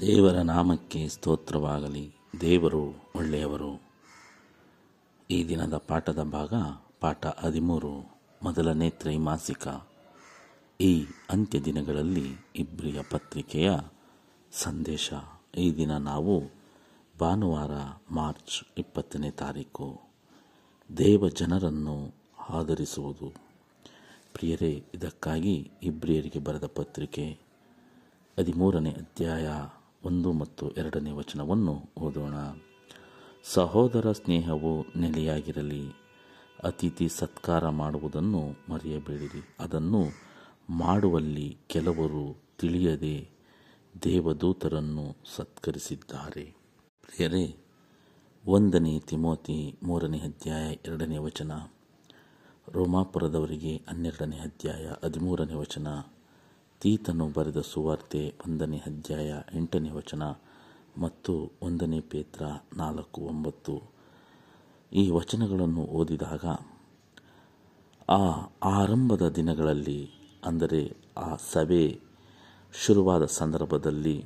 ದೇವರ ನಾಮಕ್ಕೆ ಸ್ತೋತ್ರವಾಗಲಿ. ದೇವರು ಒಳ್ಳೆಯವರು. ಈ ದಿನದ ಪಾಠದ ಭಾಗ ಪಾಠ ಹದಿಮೂರು, ಮೊದಲನೇ ತ್ರೈಮಾಸಿಕ. ಈ ಅಂತ್ಯ ದಿನಗಳಲ್ಲಿ ಇಬ್ರಿಯ ಪತ್ರಿಕೆಯ ಸಂದೇಶ. ಈ ದಿನ ನಾವು ಭಾನುವಾರ ಮಾರ್ಚ್ ಇಪ್ಪತ್ತನೇ ತಾರೀಕು ದೇವ ಜನರನ್ನು ಆಧರಿಸುವುದು. ಪ್ರಿಯರೇ, ಇದಕ್ಕಾಗಿ ಇಬ್ರಿಯರಿಗೆ ಬರೆದ ಪತ್ರಿಕೆ ಹದಿಮೂರನೇ ಅಧ್ಯಾಯ ಒಂದು ಮತ್ತು ಎರಡನೇ ವಚನವನ್ನು ಓದೋಣ. ಸಹೋದರ ಸ್ನೇಹವು ನೆಲೆಯಾಗಿರಲಿ, ಅತಿಥಿ ಸತ್ಕಾರ ಮಾಡುವುದನ್ನು ಮರೆಯಬೇಡಿರಿ. ಅದನ್ನು ಮಾಡುವಲ್ಲಿ ಕೆಲವರು ತಿಳಿಯದೆ ದೇವದೂತರನ್ನು ಸತ್ಕರಿಸಿದ್ದಾರೆ. ಪ್ರಿಯರೇ, ಒಂದನೇ ತಿಮೋತಿ ಮೂರನೇ ಅಧ್ಯಾಯ ಎರಡನೇ ವಚನ. ರೋಮಾಪುರದವರಿಗೆ ಹನ್ನೆರಡನೇ ಅಧ್ಯಾಯ ಹದಿಮೂರನೇ ವಚನ. ತೀತನು ಬರೆದ ಸುವಾರ್ತೆ ಒಂದನೇ ಅಧ್ಯಾಯ ಎಂಟನೇ ವಚನ ಮತ್ತು ಒಂದನೇ ಪೇತ್ರ ನಾಲ್ಕು ಒಂಬತ್ತು. ಈ ವಚನಗಳನ್ನು ಓದಿದಾಗ, ಆ ಆರಂಭದ ದಿನಗಳಲ್ಲಿ, ಅಂದರೆ ಆ ಸಭೆ ಶುರುವಾದ ಸಂದರ್ಭದಲ್ಲಿ,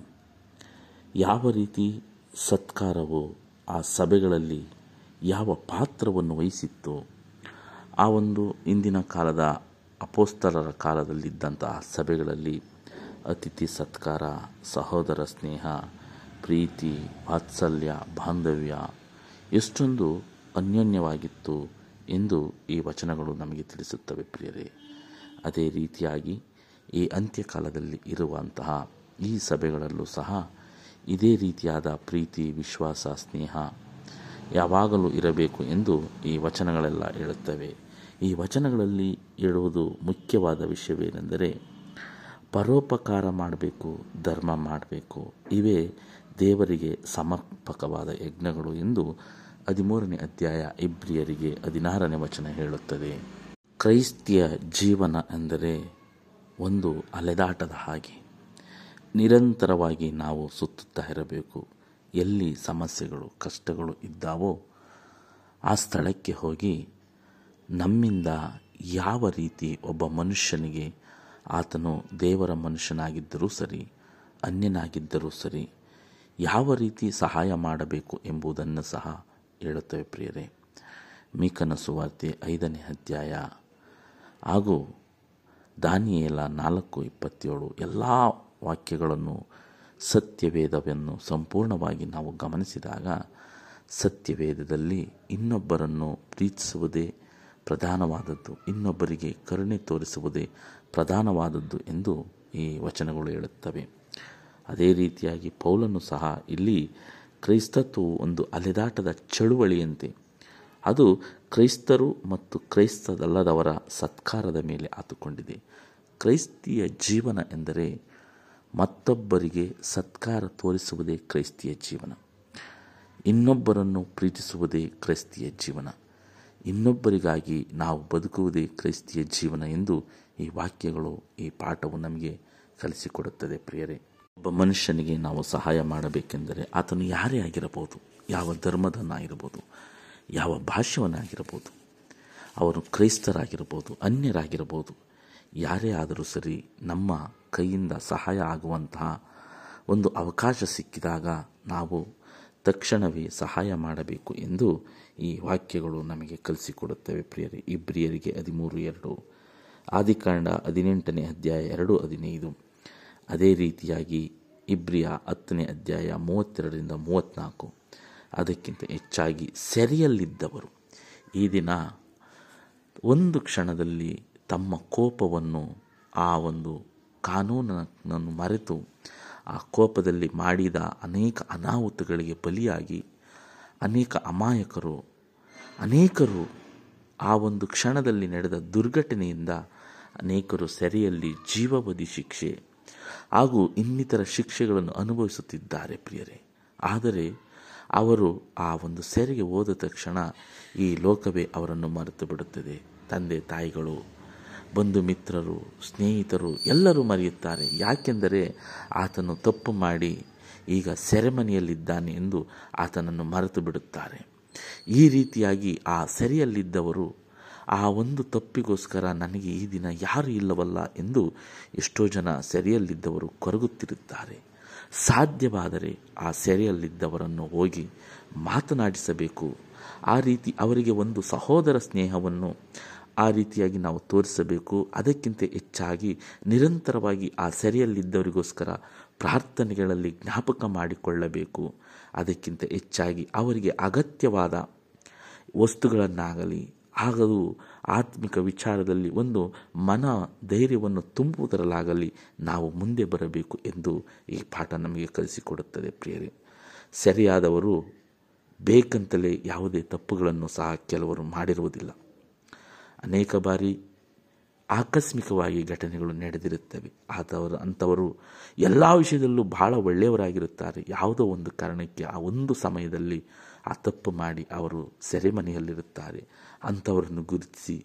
ಯಾವ ರೀತಿ ಸತ್ಕಾರವು ಆ ಸಭೆಗಳಲ್ಲಿ ಯಾವ ಪಾತ್ರವನ್ನು ವಹಿಸಿತ್ತು, ಆ ಒಂದು ಇಂದಿನ ಕಾಲದ ಅಪೋಸ್ತಲರ ಕಾಲದಲ್ಲಿದ್ದಂತಹ ಸಭೆಗಳಲ್ಲಿ ಅತಿಥಿ ಸತ್ಕಾರ, ಸಹೋದರ ಸ್ನೇಹ, ಪ್ರೀತಿ, ವಾತ್ಸಲ್ಯ, ಬಾಂಧವ್ಯ ಎಷ್ಟೊಂದು ಅನ್ಯೋನ್ಯವಾಗಿತ್ತು ಎಂದು ಈ ವಚನಗಳು ನಮಗೆ ತಿಳಿಸುತ್ತವೆ ಪ್ರಿಯರೇ. ಅದೇ ರೀತಿಯಾಗಿ ಈ ಅಂತ್ಯಕಾಲದಲ್ಲಿ ಇರುವಂತಹ ಈ ಸಭೆಗಳಲ್ಲೂ ಸಹ ಇದೇ ರೀತಿಯಾದ ಪ್ರೀತಿ, ವಿಶ್ವಾಸ, ಸ್ನೇಹ ಯಾವಾಗಲೂ ಇರಬೇಕು ಎಂದು ಈ ವಚನಗಳೆಲ್ಲ ಹೇಳುತ್ತವೆ. ಈ ವಚನಗಳಲ್ಲಿ ಹೇಳುವುದು ಮುಖ್ಯವಾದ ವಿಷಯವೇನೆಂದರೆ ಪರೋಪಕಾರ ಮಾಡಬೇಕು, ಧರ್ಮ ಮಾಡಬೇಕು. ಇವೇ ದೇವರಿಗೆ ಸಮರ್ಪಕವಾದ ಯಜ್ಞಗಳು ಎಂದು ಹದಿಮೂರನೇ ಅಧ್ಯಾಯ ಇಬ್ರಿಯರಿಗೆ ಹದಿನಾರನೇ ವಚನ ಹೇಳುತ್ತದೆ. ಕ್ರೈಸ್ತಿಯ ಜೀವನ ಎಂದರೆ ಒಂದು ಅಲೆದಾಟದ ಹಾಗೆ. ನಿರಂತರವಾಗಿ ನಾವು ಸುತ್ತುತ್ತಾ ಇರಬೇಕು. ಎಲ್ಲಿ ಸಮಸ್ಯೆಗಳು, ಕಷ್ಟಗಳು ಇದ್ದಾವೋ ಆ ಸ್ಥಳಕ್ಕೆ ಹೋಗಿ ನಮ್ಮಿಂದ ಯಾವ ರೀತಿ ಒಬ್ಬ ಮನುಷ್ಯನಿಗೆ ಆತನು ದೇವರ ಮನುಷ್ಯನಾಗಿದ್ದರೂ ಸರಿ, ಅನ್ಯನಾಗಿದ್ದರೂ ಸರಿ, ಯಾವ ರೀತಿ ಸಹಾಯ ಮಾಡಬೇಕು ಎಂಬುದನ್ನು ಸಹ ಹೇಳುತ್ತವೆ ಪ್ರಿಯರೇ. ಮೀಕನ ಸುವಾರ್ತೆ ಐದನೇ ಅಧ್ಯಾಯ. ಹಾಗೂ ದಾನಿಯೇಲ ನಾಲ್ಕು ಇಪ್ಪತ್ತೇಳು ಎಲ್ಲ ವಾಕ್ಯಗಳನ್ನು ಸತ್ಯವೇದವನ್ನು ಸಂಪೂರ್ಣವಾಗಿ ನಾವು ಗಮನಿಸಿದಾಗ, ಸತ್ಯವೇದದಲ್ಲಿ ಇನ್ನೊಬ್ಬರನ್ನು ಪ್ರೀತಿಸುವುದೇ ಪ್ರಧಾನವಾದದ್ದು. ಇನ್ನೊಬ್ಬರಿಗೆ ಕರುಣೆ ತೋರಿಸುವುದೇ ಪ್ರಧಾನವಾದದ್ದು ಎಂದು ಈ ವಚನಗಳು ಹೇಳುತ್ತವೆ. ಅದೇ ರೀತಿಯಾಗಿ ಪೌಲನ್ನು ಸಹ ಇಲ್ಲಿ ಕ್ರೈಸ್ತತ್ವವು ಒಂದು ಅಲೆದಾಟದ ಚಳುವಳಿಯಂತೆ. ಅದು ಕ್ರೈಸ್ತರು ಮತ್ತು ಕ್ರೈಸ್ತದಲ್ಲದವರ ಸತ್ಕಾರದ ಮೇಲೆ ಆತುಕೊಂಡಿದೆ. ಕ್ರೈಸ್ತಿಯ ಜೀವನ ಎಂದರೆ ಮತ್ತೊಬ್ಬರಿಗೆ ಸತ್ಕಾರ ತೋರಿಸುವುದೇ ಕ್ರೈಸ್ತಿಯ ಜೀವನ. ಇನ್ನೊಬ್ಬರನ್ನು ಪ್ರೀತಿಸುವುದೇ ಕ್ರೈಸ್ತಿಯ ಜೀವನ. ಇನ್ನೊಬ್ಬರಿಗಾಗಿ ನಾವು ಬದುಕುವುದೇ ಕ್ರೈಸ್ತಿಯ ಜೀವನ ಎಂದು ಈ ವಾಕ್ಯಗಳು, ಈ ಪಾಠವು ನಮಗೆ ಕಲಿಸಿಕೊಡುತ್ತದೆ. ಪ್ರಿಯರೇ, ಒಬ್ಬ ಮನುಷ್ಯನಿಗೆ ನಾವು ಸಹಾಯ ಮಾಡಬೇಕೆಂದರೆ ಆತನು ಯಾರೇ ಆಗಿರಬಹುದು, ಯಾವ ಧರ್ಮದನ್ನಾಗಿರ್ಬೋದು ಯಾವ ಭಾಷ್ಯವನ್ನಾಗಿರ್ಬೋದು ಅವರು ಕ್ರೈಸ್ತರಾಗಿರ್ಬೋದು ಅನ್ಯರಾಗಿರ್ಬೋದು ಯಾರೇ ಆದರೂ ಸರಿ ನಮ್ಮ ಕೈಯಿಂದ ಸಹಾಯ ಆಗುವಂತಹ ಒಂದು ಅವಕಾಶ ಸಿಕ್ಕಿದಾಗ ನಾವು ತಕ್ಷಣವೇ ಸಹಾಯ ಮಾಡಬೇಕು ಎಂದು ಈ ವಾಕ್ಯಗಳು ನಮಗೆ ಕಲಿಸಿಕೊಡುತ್ತವೆ. ಪ್ರಿಯರೇ, ಇಬ್ರಿಯರಿಗೆ ಹದಿಮೂರು ಎರಡು, ಆದಿಕಾಂಡ ಹದಿನೆಂಟನೇ ಅಧ್ಯಾಯ ಎರಡು ಹದಿನೈದು. ಅದೇ ರೀತಿಯಾಗಿ ಇಬ್ರಿಯ ಹತ್ತನೇ ಅಧ್ಯಾಯ ಮೂವತ್ತೆರಡರಿಂದ ಮೂವತ್ತ್ನಾಲ್ಕು ಅದಕ್ಕಿಂತ ಹೆಚ್ಚಾಗಿ ಸೆರೆಯಲ್ಲಿದ್ದವರು ಈ ದಿನ ಒಂದು ಕ್ಷಣದಲ್ಲಿ ತಮ್ಮ ಕೋಪವನ್ನು ಆ ಒಂದು ಕಾನೂನನ್ನು ಮರೆತು ಆ ಕೋಪದಲ್ಲಿ ಮಾಡಿದ ಅನೇಕ ಅನಾಹುತಗಳಿಗೆ ಬಲಿಯಾಗಿ ಅನೇಕ ಅಮಾಯಕರು, ಅನೇಕರು ಆ ಒಂದು ಕ್ಷಣದಲ್ಲಿ ನಡೆದ ದುರ್ಘಟನೆಯಿಂದ ಅನೇಕರು ಸೆರೆಯಲ್ಲಿ ಜೀವಾವಧಿ ಶಿಕ್ಷೆ ಹಾಗೂ ಇನ್ನಿತರ ಶಿಕ್ಷೆಗಳನ್ನು ಅನುಭವಿಸುತ್ತಿದ್ದಾರೆ ಪ್ರಿಯರೇ. ಆದರೆ ಅವರು ಆ ಒಂದು ಸೆರೆಗೆ ಹೋದ ತಕ್ಷಣ ಈ ಲೋಕವೇ ಅವರನ್ನು ಮರೆತು ಬಿಡುತ್ತದೆ ತಂದೆ, ತಾಯಿಗಳು ಬಂಧು ಮಿತ್ರರು, ಸ್ನೇಹಿತರು ಎಲ್ಲರೂ ಮರೆಯುತ್ತಾರೆ. ಯಾಕೆಂದರೆ ಆತನು ತಪ್ಪು ಮಾಡಿ ಈಗ ಸೆರೆಮನೆಯಲ್ಲಿದ್ದಾನೆ ಎಂದು ಆತನನ್ನು ಮರೆತು ಬಿಡುತ್ತಾರೆ. ಈ ರೀತಿಯಾಗಿ ಆ ಸೆರೆಯಲ್ಲಿದ್ದವರು, ಆ ಒಂದು ತಪ್ಪಿಗೋಸ್ಕರ ನನಗೆ ಈ ದಿನ ಯಾರು ಇಲ್ಲವಲ್ಲ ಎಂದು ಎಷ್ಟೋ ಜನ ಸೆರೆಯಲ್ಲಿದ್ದವರು ಕೊರಗುತ್ತಿರುತ್ತಾರೆ. ಸಾಧ್ಯವಾದರೆ ಆ ಸೆರೆಯಲ್ಲಿದ್ದವರನ್ನು ಹೋಗಿ ಮಾತನಾಡಿಸಬೇಕು. ಆ ರೀತಿ ಅವರಿಗೆ ಒಂದು ಸಹೋದರ ಸ್ನೇಹವನ್ನು ಆ ರೀತಿಯಾಗಿ ನಾವು ತೋರಿಸಬೇಕು. ಅದಕ್ಕಿಂತ ಹೆಚ್ಚಾಗಿ ನಿರಂತರವಾಗಿ ಆ ಸೆರೆಯಲ್ಲಿದ್ದವರಿಗೋಸ್ಕರ ಪ್ರಾರ್ಥನೆಗಳಲ್ಲಿ ಜ್ಞಾಪಕ ಮಾಡಿಕೊಳ್ಳಬೇಕು. ಅದಕ್ಕಿಂತ ಹೆಚ್ಚಾಗಿ ಅವರಿಗೆ ಅಗತ್ಯವಾದ ವಸ್ತುಗಳನ್ನಾಗಲಿ ಆಗದು ಆತ್ಮಿಕ ವಿಚಾರದಲ್ಲಿ ಒಂದು ಮನ ಧೈರ್ಯವನ್ನು ತುಂಬುವುದರಲ್ಲಾಗಲಿ ನಾವು ಮುಂದೆ ಬರಬೇಕು ಎಂದು ಈ ಪಾಠ ನಮಗೆ ಕಲಿಸಿಕೊಡುತ್ತದೆ ಪ್ರಿಯರೇ. ಸರಿಯಾದವರು ಬೇಕಂತಲೇ ಯಾವುದೇ ತಪ್ಪುಗಳನ್ನು ಸಹ ಕೆಲವರು ಮಾಡಿರುವುದಿಲ್ಲ. ಅನೇಕ ಬಾರಿ ಆಕಸ್ಮಿಕವಾಗಿ ಘಟನೆಗಳು ನಡೆದಿರುತ್ತವೆ. ಆದವರು, ಅಂಥವರು ಎಲ್ಲ ವಿಷಯದಲ್ಲೂ ಬಹಳ ಒಳ್ಳೆಯವರಾಗಿರುತ್ತಾರೆ. ಯಾವುದೋ ಒಂದು ಕಾರಣಕ್ಕೆ ಆ ಒಂದು ಸಮಯದಲ್ಲಿ ಆ ತಪ್ಪು ಮಾಡಿ ಅವರು ಸೆರೆಮನೆಯಲ್ಲಿರುತ್ತಾರೆ. ಅಂಥವರನ್ನು ಗುರುತಿಸಿ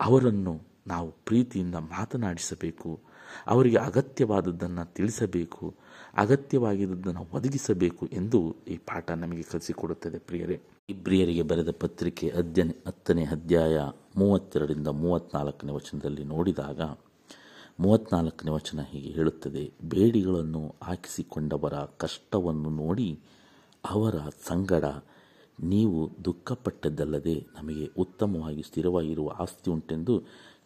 ಅವರನ್ನು ನಾವು ಪ್ರೀತಿಯಿಂದ ಮಾತನಾಡಿಸಬೇಕು. ಅವರಿಗೆ ಅಗತ್ಯವಾದದ್ದನ್ನು ತಿಳಿಸಬೇಕು ಅಗತ್ಯವಾಗಿದ್ದನ್ನು ಒದಗಿಸಬೇಕು ಎಂದು ಈ ಪಾಠ ನಮಗೆ ಕಲಿಸಿಕೊಡುತ್ತದೆ ಪ್ರಿಯರೇ. ಇಬ್ರಿಯರಿಗೆ ಬರೆದ ಪತ್ರಿಕೆ ಅಧ್ಯಯನ ಹತ್ತನೇ ಅಧ್ಯಾಯ ಮೂವತ್ತೆರಡರಿಂದ ಮೂವತ್ತ್ನಾಲ್ಕನೇ ವಚನದಲ್ಲಿ ನೋಡಿದಾಗ ಮೂವತ್ತ್ನಾಲ್ಕನೇ ವಚನ ಹೀಗೆ ಹೇಳುತ್ತದೆ, ಬೇಡಿಗಳನ್ನು ಹಾಕಿಸಿಕೊಂಡವರ ಕಷ್ಟವನ್ನು ನೋಡಿ ಅವರ ಸಂಗಡ ನೀವು ದುಃಖಪಟ್ಟದ್ದಲ್ಲದೆ ನಮಗೆ ಉತ್ತಮವಾಗಿ ಸ್ಥಿರವಾಗಿರುವ ಆಸ್ತಿ ಉಂಟೆಂದು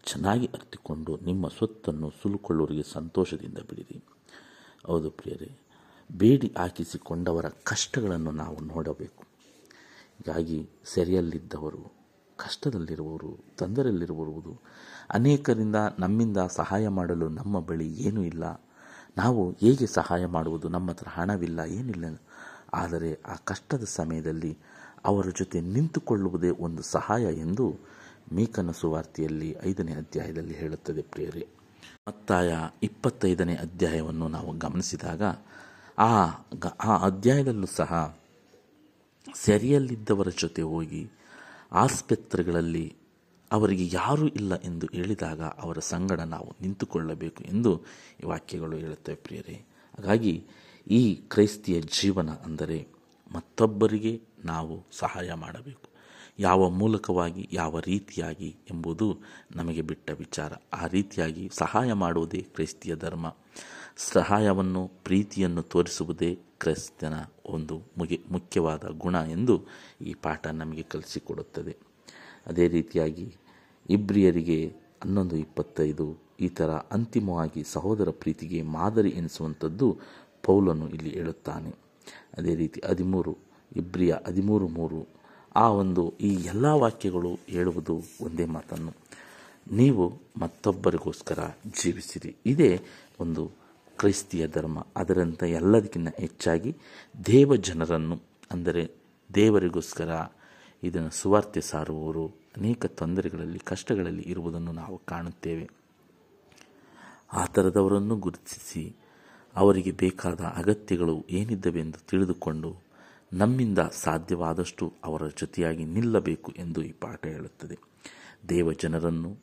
ಚೆನ್ನಾಗಿ ಅರ್ಥಿಕೊಂಡು ನಿಮ್ಮ ಸ್ವತ್ತನ್ನು ಸುಲುಕೊಳ್ಳುವರಿಗೆ ಸಂತೋಷದಿಂದ ಬಿಡಿರಿ. ಹೌದು ಪ್ರಿಯರೇ, ಬೇಡಿ ಹಾಕಿಸಿಕೊಂಡವರ ಕಷ್ಟಗಳನ್ನು ನಾವು ನೋಡಬೇಕು. ಹೀಗಾಗಿ ಸೆರೆಯಲ್ಲಿದ್ದವರು, ಕಷ್ಟದಲ್ಲಿರುವವರು, ತೊಂದರೆಯಲ್ಲಿರುವವರು, ಅನೇಕರಿಂದ ನಮ್ಮಿಂದ ಸಹಾಯ ಮಾಡಲು ನಮ್ಮ ಬಳಿ ಏನೂ ಇಲ್ಲ. ನಾವು ಹೇಗೆ ಸಹಾಯ ಮಾಡುವುದು? ನಮ್ಮ ಹತ್ರ ಹಣವಿಲ್ಲ, ಏನಿಲ್ಲ. ಆದರೆ ಆ ಕಷ್ಟದ ಸಮಯದಲ್ಲಿ ಅವರ ಜೊತೆ ನಿಂತುಕೊಳ್ಳುವುದೇ ಒಂದು ಸಹಾಯ ಎಂದು ಮೀಕನ ಸುವಾರ್ತೆಯಲ್ಲಿ ಐದನೇ ಅಧ್ಯಾಯದಲ್ಲಿ ಹೇಳುತ್ತದೆ, ಪ್ರಿಯರಿ. ಮತ್ತಾಯ ಇಪ್ಪತ್ತೈದನೇ ಅಧ್ಯಾಯವನ್ನು ನಾವು ಗಮನಿಸಿದಾಗ, ಆ ಆ ಅಧ್ಯಾಯದಲ್ಲೂ ಸಹ ಸೆರೆಯಲ್ಲಿದ್ದವರ ಜೊತೆ ಹೋಗಿ ಆಸ್ಪತ್ರೆಗಳಲ್ಲಿ ಅವರಿಗೆ ಯಾರೂ ಇಲ್ಲ ಎಂದು ಹೇಳಿದಾಗ ಅವರ ಸಂಗಡ ನಾವು ನಿಂತುಕೊಳ್ಳಬೇಕು ಎಂದು ಈ ವಾಕ್ಯಗಳು ಹೇಳುತ್ತವೆ, ಪ್ರಿಯರೇ. ಹಾಗಾಗಿ ಈ ಕ್ರೈಸ್ತಿಯ ಜೀವನ ಅಂದರೆ ಮತ್ತೊಬ್ಬರಿಗೆ ನಾವು ಸಹಾಯ ಮಾಡಬೇಕು. ಯಾವ ಮೂಲಕವಾಗಿ, ಯಾವ ರೀತಿಯಾಗಿ ಎಂಬುದು ನಮಗೆ ಬಿಟ್ಟ ವಿಚಾರ. ಆ ರೀತಿಯಾಗಿ ಸಹಾಯ ಮಾಡುವುದೇ ಕ್ರೈಸ್ತಿಯ ಧರ್ಮ. ಸಹಾಯವನ್ನು, ಪ್ರೀತಿಯನ್ನು ತೋರಿಸುವುದೇ ಕ್ರೈಸ್ತನ ಒಂದು ಮುಗಿ ಮುಖ್ಯವಾದ ಗುಣ ಎಂದು ಈ ಪಾಠ ನಮಗೆ ಕಲಿಸಿಕೊಡುತ್ತದೆ. ಅದೇ ರೀತಿಯಾಗಿ ಇಬ್ರಿಯರಿಗೆ ಹನ್ನೊಂದು ಇಪ್ಪತ್ತೈದು ಈ ಥರ ಅಂತಿಮವಾಗಿ ಸಹೋದರ ಪ್ರೀತಿಗೆ ಮಾದರಿ ಎನಿಸುವಂಥದ್ದು ಪೌಲನು ಇಲ್ಲಿ ಹೇಳುತ್ತಾನೆ. ಅದೇ ರೀತಿ ಹದಿಮೂರು, ಇಬ್ರಿಯ ಹದಿಮೂರು ಮೂರು ಆ ಒಂದು ಈ ಎಲ್ಲ ವಾಕ್ಯಗಳು ಹೇಳುವುದು ಒಂದೇ ಮಾತನ್ನು. ನೀವು ಮತ್ತೊಬ್ಬರಿಗೋಸ್ಕರ ಜೀವಿಸಿರಿ. ಇದೇ ಒಂದು ಕ್ರೈಸ್ತಿಯ ಧರ್ಮ. ಅದರಂತೆ ಎಲ್ಲದಕ್ಕಿಂತ ಹೆಚ್ಚಾಗಿ ದೇವ ಜನರನ್ನು, ಅಂದರೆ ದೇವರಿಗೋಸ್ಕರ ಇದನ್ನು ಸುವಾರ್ತೆ ಸಾರುವವರು ಅನೇಕ ತೊಂದರೆಗಳಲ್ಲಿ, ಕಷ್ಟಗಳಲ್ಲಿ ಇರುವುದನ್ನು ನಾವು ಕಾಣುತ್ತೇವೆ. ಆ ಥರದವರನ್ನು ಗುರುತಿಸಿ ಅವರಿಗೆ ಬೇಕಾದ ಅಗತ್ಯಗಳು ಏನಿದ್ದವೆಂದು ತಿಳಿದುಕೊಂಡು ನಮ್ಮಿಂದ ಸಾಧ್ಯವಾದಷ್ಟು ಅವರ ಜೊತೆಯಾಗಿ ನಿಲ್ಲಬೇಕು ಎಂದು ಈ ಪಾಠ ಹೇಳುತ್ತದೆ. ದೇವ ಜನರನ್ನು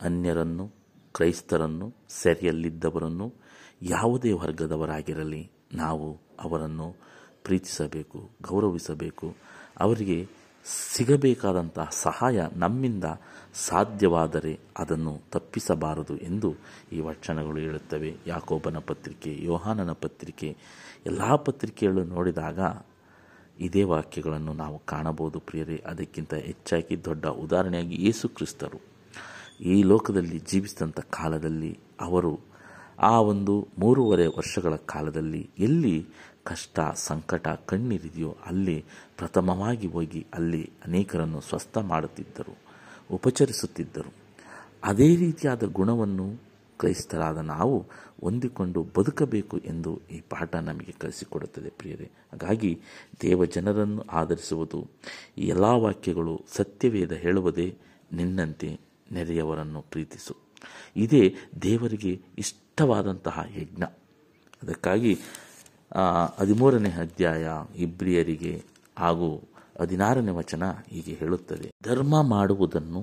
ಅನ್ಯರನ್ನು, ಕ್ರೈಸ್ತರನ್ನು, ಸೆರೆಯಲ್ಲಿದ್ದವರನ್ನು, ಯಾವುದೇ ವರ್ಗದವರಾಗಿರಲಿ ನಾವು ಅವರನ್ನು ಪ್ರೀತಿಸಬೇಕು, ಗೌರವಿಸಬೇಕು. ಅವರಿಗೆ ಸಿಗಬೇಕಾದಂತಹ ಸಹಾಯ ನಮ್ಮಿಂದ ಸಾಧ್ಯವಾದರೆ ಅದನ್ನು ತಪ್ಪಿಸಬಾರದು ಎಂದು ಈ ವಚನಗಳು ಹೇಳುತ್ತವೆ. ಯಾಕೋಬನ ಪತ್ರಿಕೆ, ಯೋಹಾನನ ಪತ್ರಿಕೆ, ಎಲ್ಲ ಪತ್ರಿಕೆಗಳು ನೋಡಿದಾಗ ಇದೇ ವಾಕ್ಯಗಳನ್ನು ನಾವು ಕಾಣಬಹುದು ಪ್ರಿಯರೇ. ಅದಕ್ಕಿಂತ ಹೆಚ್ಚಾಗಿ ದೊಡ್ಡ ಉದಾಹರಣೆಯಾಗಿ ಯೇಸು ಕ್ರಿಸ್ತರು. ಈ ಲೋಕದಲ್ಲಿ ಜೀವಿಸಿದಂಥ ಕಾಲದಲ್ಲಿ ಅವರು ಆ ಒಂದು ಮೂರುವರೆ ವರ್ಷಗಳ ಕಾಲದಲ್ಲಿ ಎಲ್ಲಿ ಕಷ್ಟ, ಸಂಕಟ, ಕಣ್ಣೀರಿದೆಯೋ ಅಲ್ಲಿ ಪ್ರಥಮವಾಗಿ ಹೋಗಿ ಅಲ್ಲಿ ಅನೇಕರನ್ನು ಸ್ವಸ್ಥ ಮಾಡುತ್ತಿದ್ದರು, ಉಪಚರಿಸುತ್ತಿದ್ದರು. ಅದೇ ರೀತಿಯಾದ ಗುಣವನ್ನು ಕ್ರೈಸ್ತರಾದ ನಾವು ಹೊಂದಿಕೊಂಡು ಬದುಕಬೇಕು ಎಂದು ಈ ಪಾಠ ನಮಗೆ ಕಲಿಸಿಕೊಡುತ್ತದೆ ಪ್ರಿಯರೇ. ಹಾಗಾಗಿ ದೇವ ಜನರನ್ನು ಆಧರಿಸುವುದು, ಈ ಎಲ್ಲ ವಾಕ್ಯಗಳು ಸತ್ಯವೇದ ಹೇಳುವುದೇ ನಿನ್ನಂತೆ ನೆರೆಯವರನ್ನು ಪ್ರೀತಿಸು. ಇದೇ ದೇವರಿಗೆ ಇಷ್ಟವಾದಂತಹ ಯಜ್ಞ. ಅದಕ್ಕಾಗಿ ಹದಿಮೂರನೇ ಅಧ್ಯಾಯ ಇಬ್ರಿಯರಿಗೆ ಹಾಗೂ ಹದಿನಾರನೇ ವಚನ ಹೀಗೆ ಹೇಳುತ್ತದೆ. ಧರ್ಮ ಮಾಡುವುದನ್ನು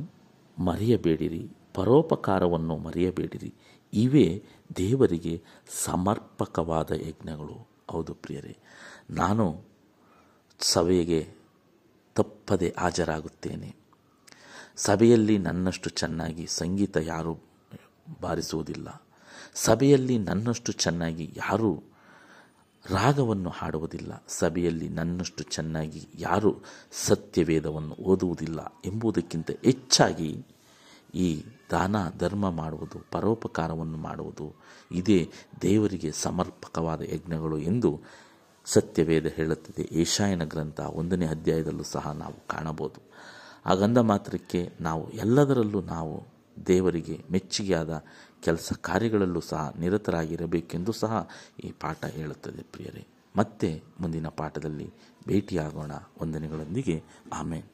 ಮರೆಯಬೇಡಿರಿ. ಪರೋಪಕಾರವನ್ನು ಮರೆಯಬೇಡಿರಿ. ಇವೇ ದೇವರಿಗೆ ಸಮರ್ಪಕವಾದ ಯಜ್ಞಗಳು. ಹೌದು ಪ್ರಿಯರೇ, ನಾನು ಸಭೆಗೆ ತಪ್ಪದೆ ಹಾಜರಾಗುತ್ತೇನೆ. ಸಭೆಯಲ್ಲಿ ನನ್ನಷ್ಟು ಚೆನ್ನಾಗಿ ಸಂಗೀತ ಯಾರೂ ಬಾರಿಸುವುದಿಲ್ಲ. ಸಭೆಯಲ್ಲಿ ನನ್ನಷ್ಟು ಚೆನ್ನಾಗಿ ಯಾರೂ ರಾಗವನ್ನು ಹಾಡುವುದಿಲ್ಲ. ಸಭೆಯಲ್ಲಿ ನನ್ನಷ್ಟು ಚೆನ್ನಾಗಿ ಯಾರು ಸತ್ಯವೇದವನ್ನು ಓದುವುದಿಲ್ಲ ಎಂಬುದಕ್ಕಿಂತ ಹೆಚ್ಚಾಗಿ ಈ ದಾನ ಧರ್ಮ ಮಾಡುವುದು, ಪರೋಪಕಾರವನ್ನು ಮಾಡುವುದು, ಇದೇ ದೇವರಿಗೆ ಸಮರ್ಪಕವಾದ ಯಜ್ಞಗಳು ಎಂದು ಸತ್ಯವೇದ ಹೇಳುತ್ತದೆ. ಏಷಾಯನ ಗ್ರಂಥ ಒಂದನೇ ಅಧ್ಯಾಯದಲ್ಲೂ ಸಹ ನಾವು ಕಾಣಬಹುದು. ಹಾಗಂದ ಮಾತ್ರಕ್ಕೆ ನಾವು ಎಲ್ಲದರಲ್ಲೂ ನಾವು ದೇವರಿಗೆ ಮೆಚ್ಚುಗೆಯಾದ ಕೆಲಸ ಕಾರ್ಯಗಳಲ್ಲೂ ಸಹ ನಿರತರಾಗಿರಬೇಕೆಂದು ಸಹ ಈ ಪಾಠ ಹೇಳುತ್ತದೆ ಪ್ರಿಯರೇ. ಮತ್ತೆ ಮುಂದಿನ ಪಾಠದಲ್ಲಿ ಭೇಟಿಯಾಗೋಣ. ವಂದನೆಗಳೊಂದಿಗೆ. ಆಮೇಲೆ